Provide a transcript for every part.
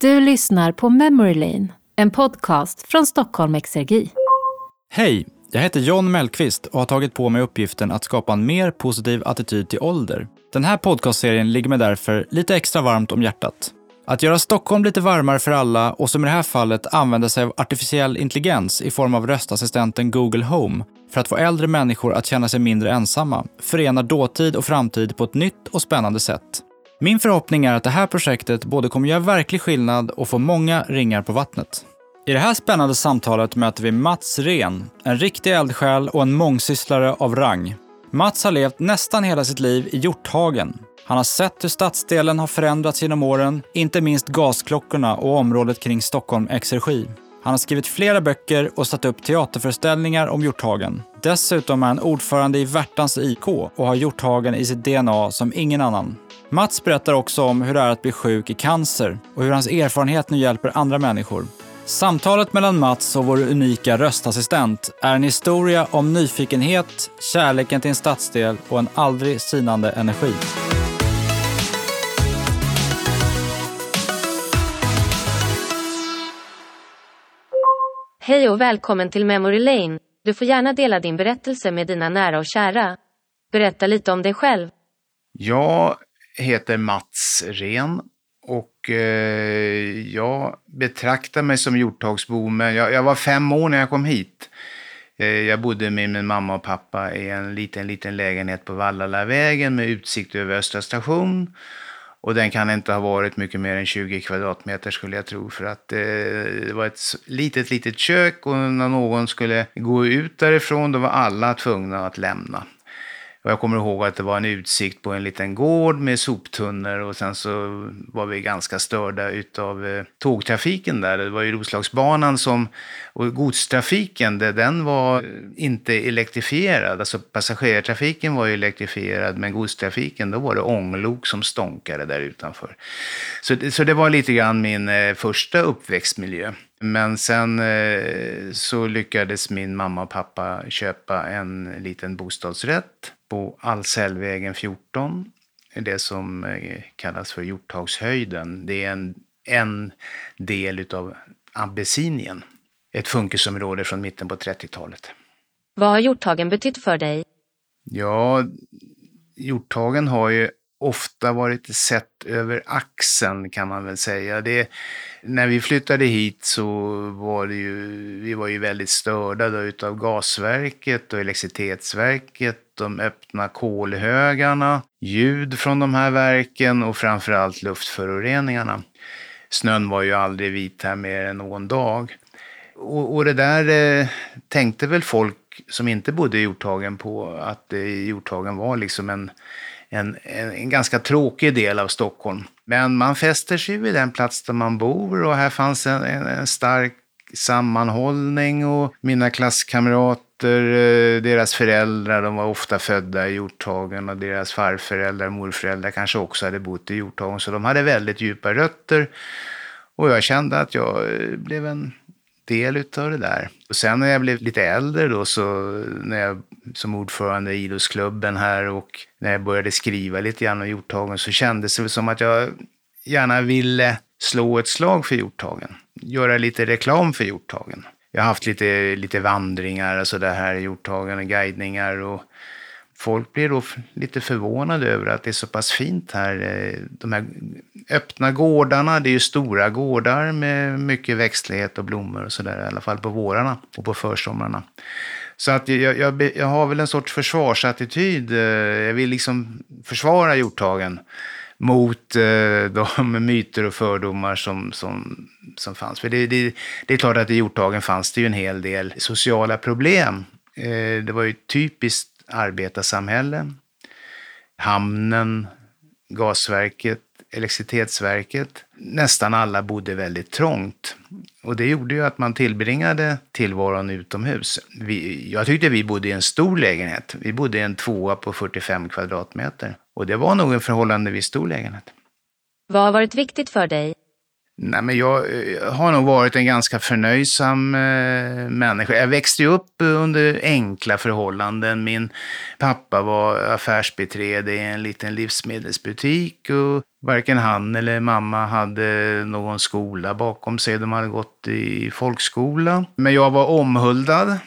Du lyssnar på Memory Lane, en podcast från Stockholm Exergi. Hej, jag heter John Mellqvist och har tagit på mig uppgiften att skapa en mer positiv attityd till ålder. Den här podcastserien ligger mig därför lite extra varmt om hjärtat. Att göra Stockholm lite varmare för alla och som i det här fallet använda sig av artificiell intelligens i form av röstassistenten Google Home för att få äldre människor att känna sig mindre ensamma förenar dåtid och framtid på ett nytt och spännande sätt. Min förhoppning är att det här projektet både kommer göra verklig skillnad och få många ringar på vattnet. I det här spännande samtalet möter vi Mats Ren, en riktig eldsjäl och en mångsysslare av rang. Mats har levt nästan hela sitt liv i Hjorthagen. Han har sett hur stadsdelen har förändrats genom åren, inte minst gasklockorna och området kring Stockholm Exergi. Han har skrivit flera böcker och satt upp teaterföreställningar om Hjorthagen. Dessutom är han ordförande i Värtans IK och har Hjorthagen i sitt DNA som ingen annan. Mats berättar också om hur det är att bli sjuk i cancer och hur hans erfarenhet nu hjälper andra människor. Samtalet mellan Mats och vår unika röstassistent är en historia om nyfikenhet, kärleken till en stadsdel och en aldrig sinande energi. Hej och välkommen till Memory Lane. Du får gärna dela din berättelse med dina nära och kära. Berätta lite om dig själv. Jag heter Mats Ren och eh, jag betraktar mig som hjorthagsbo, men jag, jag, var fem år när jag kom hit. Eh, jag bodde med min mamma och pappa i en liten, liten lägenhet på Vallalavägen med utsikt över Östra station. Och den kan inte ha varit mycket mer än 20 kvadratmeter skulle jag tro. För att eh, det var ett litet, litet kök och när någon skulle gå ut därifrån då var alla tvungna att lämna. Och jag kommer ihåg att det var en utsikt på en liten gård med soptunnor och sen så var vi ganska störda utav eh, tågtrafiken där. Det var ju Roslagsbanan som, och godstrafiken, den var eh, inte elektrifierad. Alltså passagerartrafiken var ju elektrifierad men godstrafiken, då var det ånglok som stånkade där utanför. Så, så det var lite grann min eh, första uppväxtmiljö. Men sen eh, så lyckades min mamma och pappa köpa en liten bostadsrätt på Allsälvägen 14. Det som eh, kallas för Hjorthagshöjden. Det är en, en del utav Abessinien. Ett funkisområde från mitten på 30-talet. Vad har Hjorthagen betytt för dig? Ja, Hjorthagen har ju ofta varit sett över axeln kan man väl säga. Det, när vi flyttade hit så var det ju, vi var ju väldigt störda då utav gasverket och elektricitetsverket, de öppna kolhögarna, ljud från de här verken och framförallt luftföroreningarna. Snön var ju aldrig vit här mer än någon dag. Och, och det där eh, tänkte väl folk som inte bodde i Hjorthagen på att eh, Hjorthagen var liksom en en, en, en, ganska tråkig del av Stockholm. Men man fäster sig vid den plats där man bor och här fanns en, en, en stark sammanhållning och mina klasskamrater, eh, deras föräldrar, de var ofta födda i Hjorthagen och deras farföräldrar och morföräldrar kanske också hade bott i Hjorthagen. Så de hade väldigt djupa rötter. Och jag kände att jag eh, blev en del utav det där. Och sen när jag blev lite äldre då, så när jag som ordförande i idrottsklubben här och när jag började skriva lite grann om Hjorthagen så kändes det som att jag gärna ville slå ett slag för Hjorthagen. Göra lite reklam för Hjorthagen. Jag har haft lite, lite vandringar och sådär här i Hjorthagen och guidningar och folk blir då lite förvånade över att det är så pass fint här. Eh, de här öppna gårdarna, det är ju stora gårdar med mycket växtlighet och blommor och sådär, i alla fall på vårarna och på försomrarna. Så att jag, jag, jag, har väl en sorts försvarsattityd. Eh, jag vill liksom försvara hjorthagen mot eh, de myter och fördomar som, som, som fanns. För det, det, det är klart att i hjorthagen fanns det ju en hel del sociala problem. Det var ju typiskt arbetarsamhälle. Hamnen, gasverket, elektricitetsverket. Nästan alla bodde väldigt trångt. Och det gjorde ju att man tillbringade tillvaron utomhus. Vi, jag tyckte vi bodde i en stor lägenhet. Vi bodde i en tvåa på 45 kvadratmeter. Och det var nog en förhållandevis stor lägenhet. Vad har varit viktigt för dig? Nej, men jag eh, har nog varit en ganska förnöjsam eh, människa. Jag växte upp eh, under enkla förhållanden. Min pappa var affärsbiträde i en liten livsmedelsbutik och varken han eller mamma hade någon skola bakom sig. De hade gått i folkskola. Men jag var omhuldad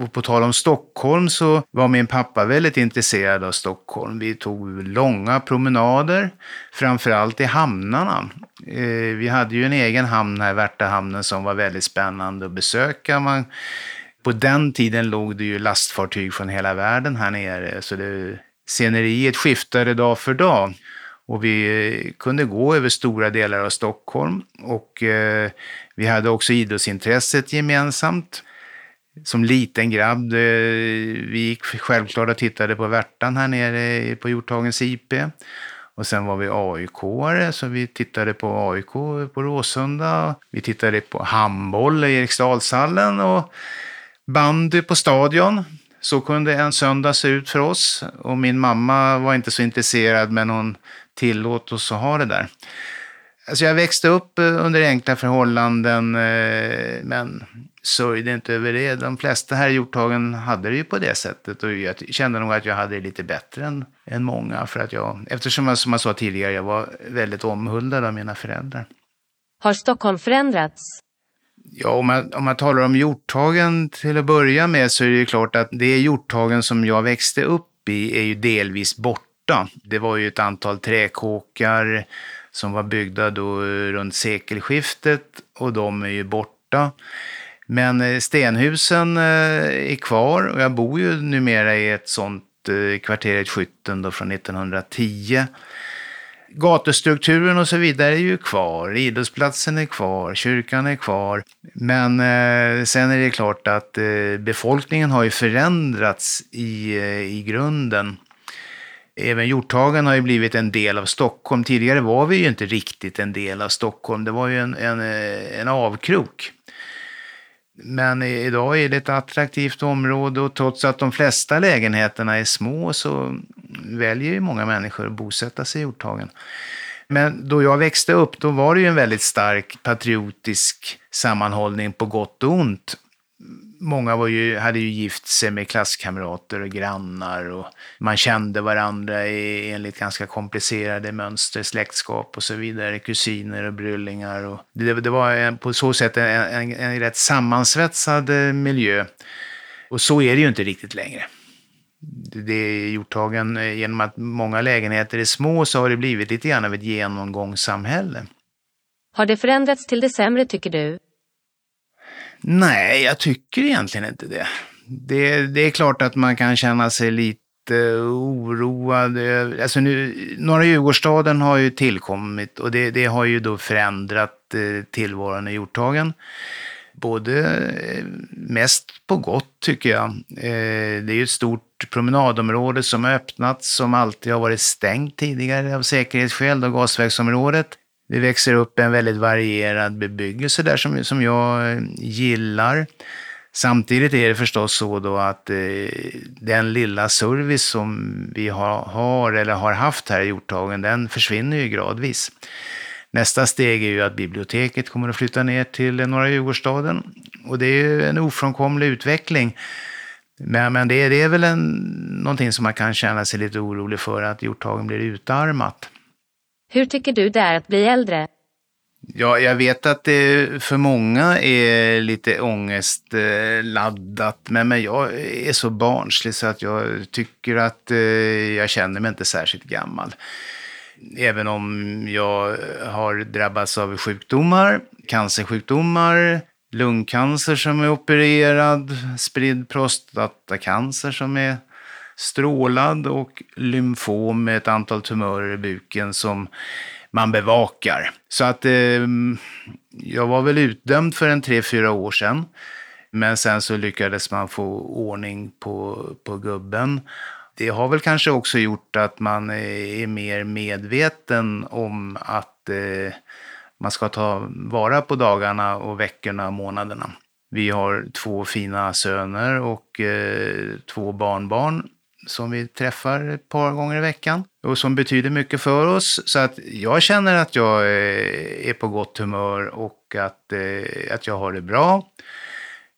och på tal om Stockholm så var min pappa väldigt intresserad av Stockholm. Vi tog långa promenader, framförallt i hamnarna. Eh, vi hade ju en egen hamn här, Värtahamnen, som var väldigt spännande att besöka. Man, på den tiden låg det ju lastfartyg från hela världen här nere, så det, sceneriet skiftade dag för dag. Och vi eh, kunde gå över stora delar av Stockholm och eh, vi hade också idrottsintresset gemensamt som liten grabb. Eh, vi gick självklart och tittade på Värtan här nere på Hjorthagens IP. Och sen var vi AIK-are, så vi tittade på AIK på Råsunda. Vi tittade på handboll i Eriksdalshallen och bandy på Stadion. Så kunde en söndag se ut för oss. Och min mamma var inte så intresserad, men hon tillåt oss att ha det där. Alltså jag växte upp under enkla förhållanden, eh, men sörjde inte över det. De flesta här i Hjorthagen hade det ju på det sättet och jag kände nog att jag hade det lite bättre än, än många. För att jag, eftersom jag, som jag sa tidigare, jag var väldigt omhuldad av mina föräldrar. Har Stockholm förändrats? Ja, om man, om man talar om Hjorthagen till att börja med så är det ju klart att det Hjorthagen som jag växte upp i är ju delvis borta. Det var ju ett antal träkåkar som var byggda då runt sekelskiftet och de är ju borta. Men eh, stenhusen eh, är kvar och jag bor ju numera i ett sånt eh, kvarter, kvarteret Skytten då från 1910. Gatustrukturen och så vidare är ju kvar, idrottsplatsen är kvar, kyrkan är kvar. Men eh, sen är det klart att eh, befolkningen har ju förändrats i, eh, i grunden. Även Hjorthagen har ju blivit en del av Stockholm. Tidigare var vi ju inte riktigt en del av Stockholm. Det var ju en, en, en avkrok. Men idag är det ett attraktivt område och trots att de flesta lägenheterna är små så väljer ju många människor att bosätta sig i Hjorthagen. Men då jag växte upp då var det ju en väldigt stark patriotisk sammanhållning på gott och ont många var ju, hade ju gift sig med klasskamrater och grannar och man kände varandra i, enligt ganska komplicerade mönster, släktskap och så vidare, kusiner och bryllingar. Och det, det var en, på så sätt en, en, en rätt sammansvetsad eh, miljö. Och så är det ju inte riktigt längre. Det är Hjorthagen, eh, genom att många lägenheter är små så har det blivit lite grann av ett genomgångssamhälle. Har det förändrats till det sämre tycker du? Nej, jag tycker egentligen inte det. det. Det är klart att man kan känna sig lite oroad. Alltså nu, Norra Djurgårdsstaden har ju tillkommit och det, det har ju då förändrat eh, tillvaron i Hjorthagen. Både eh, mest på gott tycker jag. Eh, det är ju ett stort promenadområde som har öppnats som alltid har varit stängt tidigare av säkerhetsskäl, då gasverksområdet. Det växer upp en väldigt varierad bebyggelse där som, som jag eh, gillar. Samtidigt är det förstås så då att eh, den lilla service som vi har, har, eller har haft här i Hjorthagen, den försvinner ju gradvis. Nästa steg är ju att biblioteket kommer att flytta ner till norra Djurgårdsstaden. Och det är ju en ofrånkomlig utveckling. Men, men det, det är väl en, någonting som man kan känna sig lite orolig för, att Hjorthagen blir utarmat. Hur tycker du det är att bli äldre? Ja, jag vet att det för många är lite ångestladdat, men, men jag är så barnslig så att jag tycker att eh, jag känner mig inte särskilt gammal. Även om jag har drabbats av sjukdomar, cancersjukdomar, lungcancer som är opererad, spridd prostatacancer som är strålad och lymfom med ett antal tumörer i buken som man bevakar. Så att eh, jag var väl utdömd för en tre, fyra år sedan. Men sen så lyckades man få ordning på, på gubben. Det har väl kanske också gjort att man är mer medveten om att eh, man ska ta vara på dagarna och veckorna och månaderna. Vi har två fina söner och eh, två barnbarn som vi träffar ett par gånger i veckan och som betyder mycket för oss. Så att jag känner att jag eh, är på gott humör och att, eh, att jag har det bra.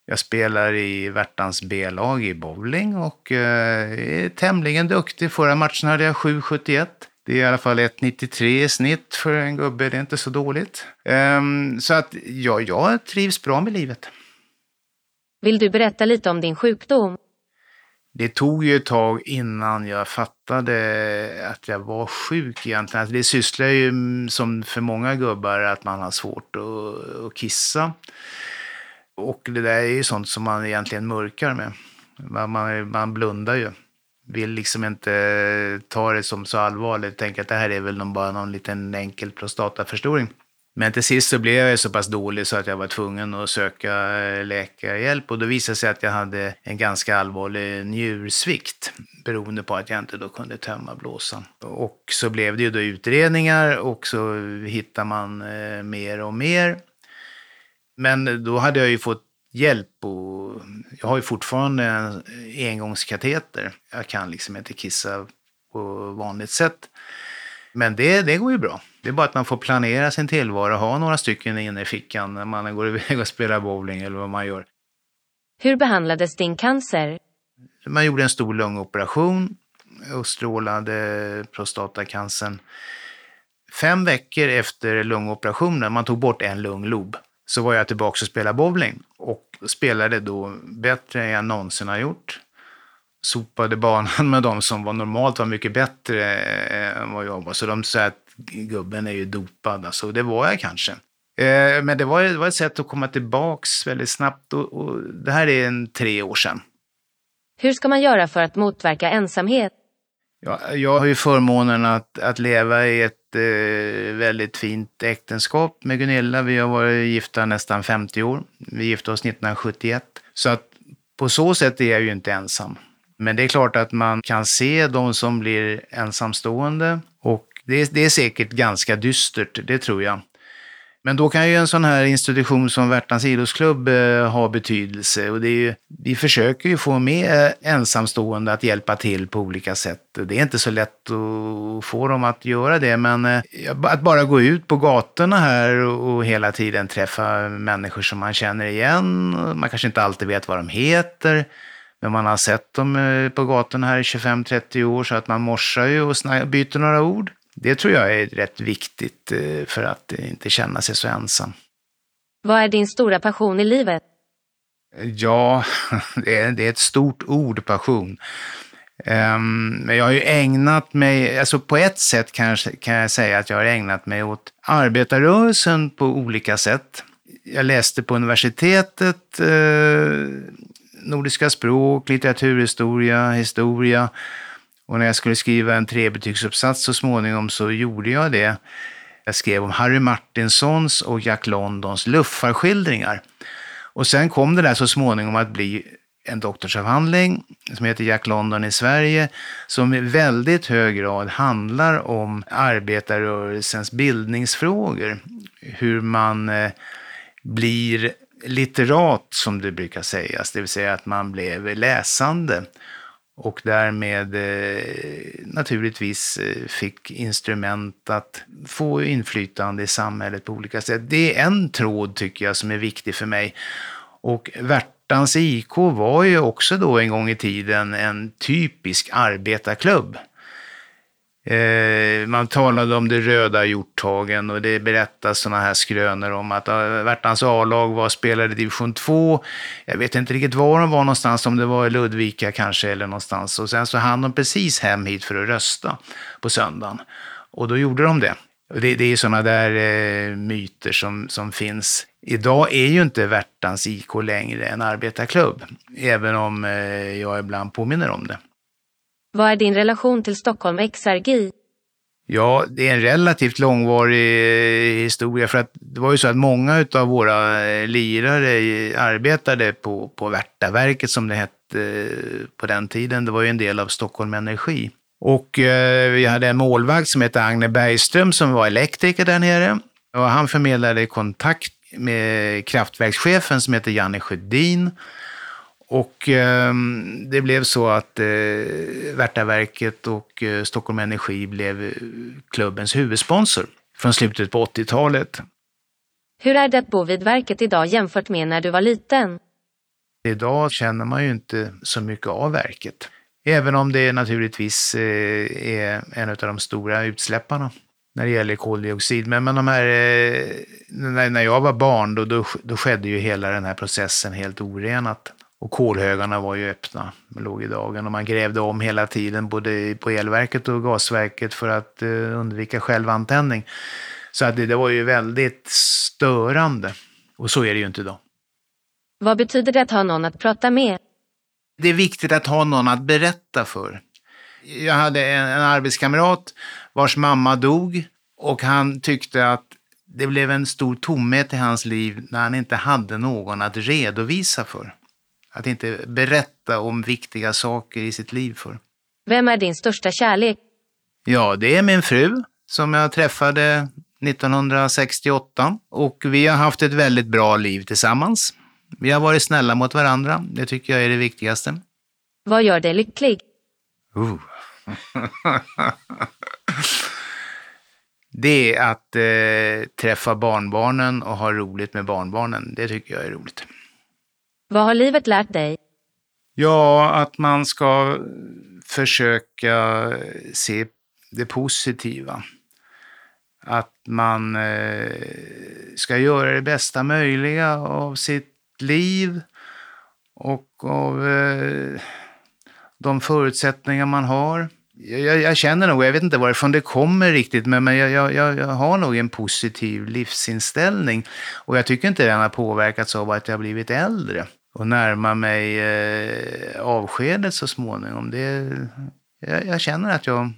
Jag spelar i Värtans B-lag i bowling och eh, är tämligen duktig. Förra matchen hade jag 7,71. Det är i alla fall 1,93 i snitt för en gubbe. Det är inte så dåligt. Um, så att ja, jag trivs bra med livet. Vill du berätta lite om din sjukdom? Det tog ju ett tag innan jag fattade att jag var sjuk egentligen. Alltså det sysslar ju som för många gubbar att man har svårt att, att kissa. Och det där är ju sånt som man egentligen mörkar med. Man, man, man blundar ju. Vill liksom inte ta det som så allvarligt. Tänker att det här är väl bara någon liten enkel prostataförstoring. Men till sist så blev jag så pass dålig så att jag var tvungen att söka eh, läkarhjälp och då visade det sig att jag hade en ganska allvarlig njursvikt beroende på att jag inte då kunde tömma blåsan. Och så blev det ju då utredningar och så hittar man eh, mer och mer. Men då hade jag ju fått hjälp och jag har ju fortfarande en engångskateter. Jag kan liksom inte kissa på vanligt sätt. Men det, det går ju bra. Det är bara att man får planera sin tillvaro, ha några stycken inne i fickan när man går iväg och spelar bowling eller vad man gör. Hur behandlades din cancer? Man gjorde en stor lungoperation och strålade prostatacancern. Fem veckor efter lungoperationen, man tog bort en lunglob, så var jag tillbaka och spelade bowling. Och spelade då bättre än jag någonsin har gjort sopade banan med de som var normalt var mycket bättre än vad jag var. Så de sa att gubben är ju dopad. Alltså, det var jag kanske. Eh, men det var, det var ett sätt att komma tillbaks väldigt snabbt och, och det här är en tre år sedan. Hur ska man göra för att motverka ensamhet? Ja, jag har ju förmånen att, att leva i ett eh, väldigt fint äktenskap med Gunilla. Vi har varit gifta nästan 50 år. Vi gifte oss 1971. Så att på så sätt är jag ju inte ensam. Men det är klart att man kan se de som blir ensamstående det är, det är säkert ganska dystert, det tror jag. Men då kan ju en sån här institution som Värtans idrottsklubb eh, ha betydelse. Och det är ju, vi försöker ju få med eh, ensamstående att hjälpa till på olika sätt. Det är inte så lätt att få dem att göra det, men eh, att bara gå ut på gatorna här och hela tiden träffa människor som man känner igen. Man kanske inte alltid vet vad de heter. Men man har sett dem eh, på gatorna här i 25-30 år så att man morsar ju och byter några ord. Det tror jag är rätt viktigt eh, för att inte känna sig så ensam. Vad är din stora passion i livet? Ja, det är, ett stort ord, passion. Um, men jag har ju ägnat mig, alltså på ett sätt kan jag, kan jag säga att jag har ägnat mig åt arbetarrörelsen på olika sätt. Jag läste på universitetet, eh, nordiska språk, litteraturhistoria, historia. Och när jag skulle skriva en trebetygsuppsats så småningom så gjorde jag det. Jag skrev om Harry Martinsons och Jack Londons luffarskildringar. Och sen kom det där så småningom att bli en doktorsavhandling som heter Jack London i Sverige, som i väldigt hög grad handlar om arbetarrörelsens bildningsfrågor. Hur man eh, blir litterat som det brukar sägas, det vill säga att man blev läsande och därmed eh, naturligtvis eh, fick instrument att få inflytande i samhället på olika sätt. Det är en tråd tycker jag som är viktig för mig. Och Värtans IK var ju också då en gång i tiden en typisk arbetarklubb. Eh, man talade om de röda hjorthagen och det berättas sådana här skrönor om att eh, Värtans A-lag var spelare i division 2. Jag vet inte riktigt var de var någonstans, om det var i Ludvika kanske eller någonstans. Och sen så hann de precis hem hit för att rösta på söndagen. Och då gjorde de det. Det, det är sådana där eh, myter som, som finns. Idag är ju inte Värtans IK längre en arbetarklubb, även om eh, jag ibland påminner om det. Vad är din relation till Stockholm Exergi? Ja, det är en relativt långvarig eh, historia för att det var ju så att många av våra eh, lirare arbetade på, på Värtaverket som det hette eh, på den tiden. Det var ju en del av Stockholm Energi. Och eh, vi hade en målvakt som hette Agne Bergström som var elektriker där nere. Och han förmedlade kontakt med kraftverkschefen som heter Janne Sjödin. Och eh, det blev så att eh, Värtaverket och eh, Stockholm Energi blev eh, klubbens huvudsponsor från slutet på 80-talet. Hur är det att bo vid verket idag jämfört med när du var liten? Idag känner man ju inte så mycket av verket. Även om det naturligtvis eh, är en av de stora utsläpparna när det gäller koldioxid. Men, men de här, eh, när, jag var barn då, då, då skedde ju hela den här processen helt orenat. Och kolhögarna var ju öppna, låg i dagen och man grävde om hela tiden både på elverket och gasverket för att uh, undvika självantändning. Så att det, det var ju väldigt störande. Och så är det ju inte idag. Vad betyder det att ha någon att prata med? Det är viktigt att ha någon att berätta för. Jag hade en, en arbetskamrat vars mamma dog och han tyckte att det blev en stor tomhet i hans liv när han inte hade någon att redovisa för. Att inte berätta om viktiga saker i sitt liv för. Vem är din största kärlek? Ja, det är min fru som jag träffade 1968 och vi har haft ett väldigt bra liv tillsammans. Vi har varit snälla mot varandra. Det tycker jag är det viktigaste. Vad gör dig lycklig? Uh. det är att eh, träffa barnbarnen och ha roligt med barnbarnen. Det tycker jag är roligt. Vad har livet lärt dig? Ja, att man ska försöka se det positiva. Att man eh, ska göra det bästa möjliga av sitt liv och av eh, de förutsättningar man har. Jag, jag, känner nog, jag vet inte varifrån det kommer riktigt, men, men jag, jag, jag, har nog en positiv livsinställning. Och jag tycker inte den har påverkats av att jag har blivit äldre och närma mig eh, avskedet så småningom. Det, jag, jag känner att jag...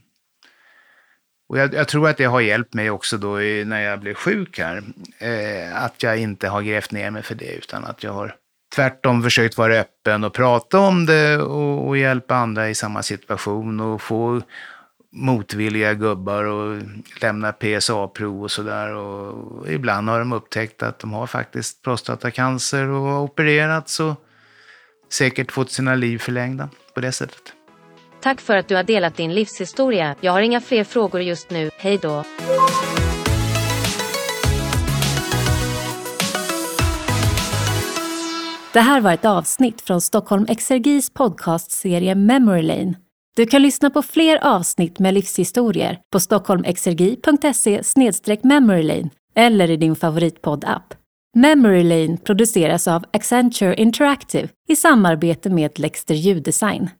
Och jag, jag, tror att det har hjälpt mig också då i, när jag blev sjuk här. Eh, att jag inte har grävt ner mig för det, utan att jag har tvärtom försökt vara öppen och prata om det och, och hjälpa andra i samma situation och få motvilliga gubbar och lämna PSA-prov och sådär. Och ibland har de upptäckt att de har faktiskt prostatacancer och har opererats och säkert fått sina liv förlängda på det sättet. Tack för att du har delat din livshistoria. Jag har inga fler frågor just nu. Hej då! Det här var ett avsnitt från Stockholm Exergis podcastserie Memory Lane. Du kan lyssna på fler avsnitt med livshistorier på stockholmexergi.se memorylane eller i din favoritpodd-app. Memory Lane produceras av Accenture Interactive i samarbete med Lexter Ljuddesign.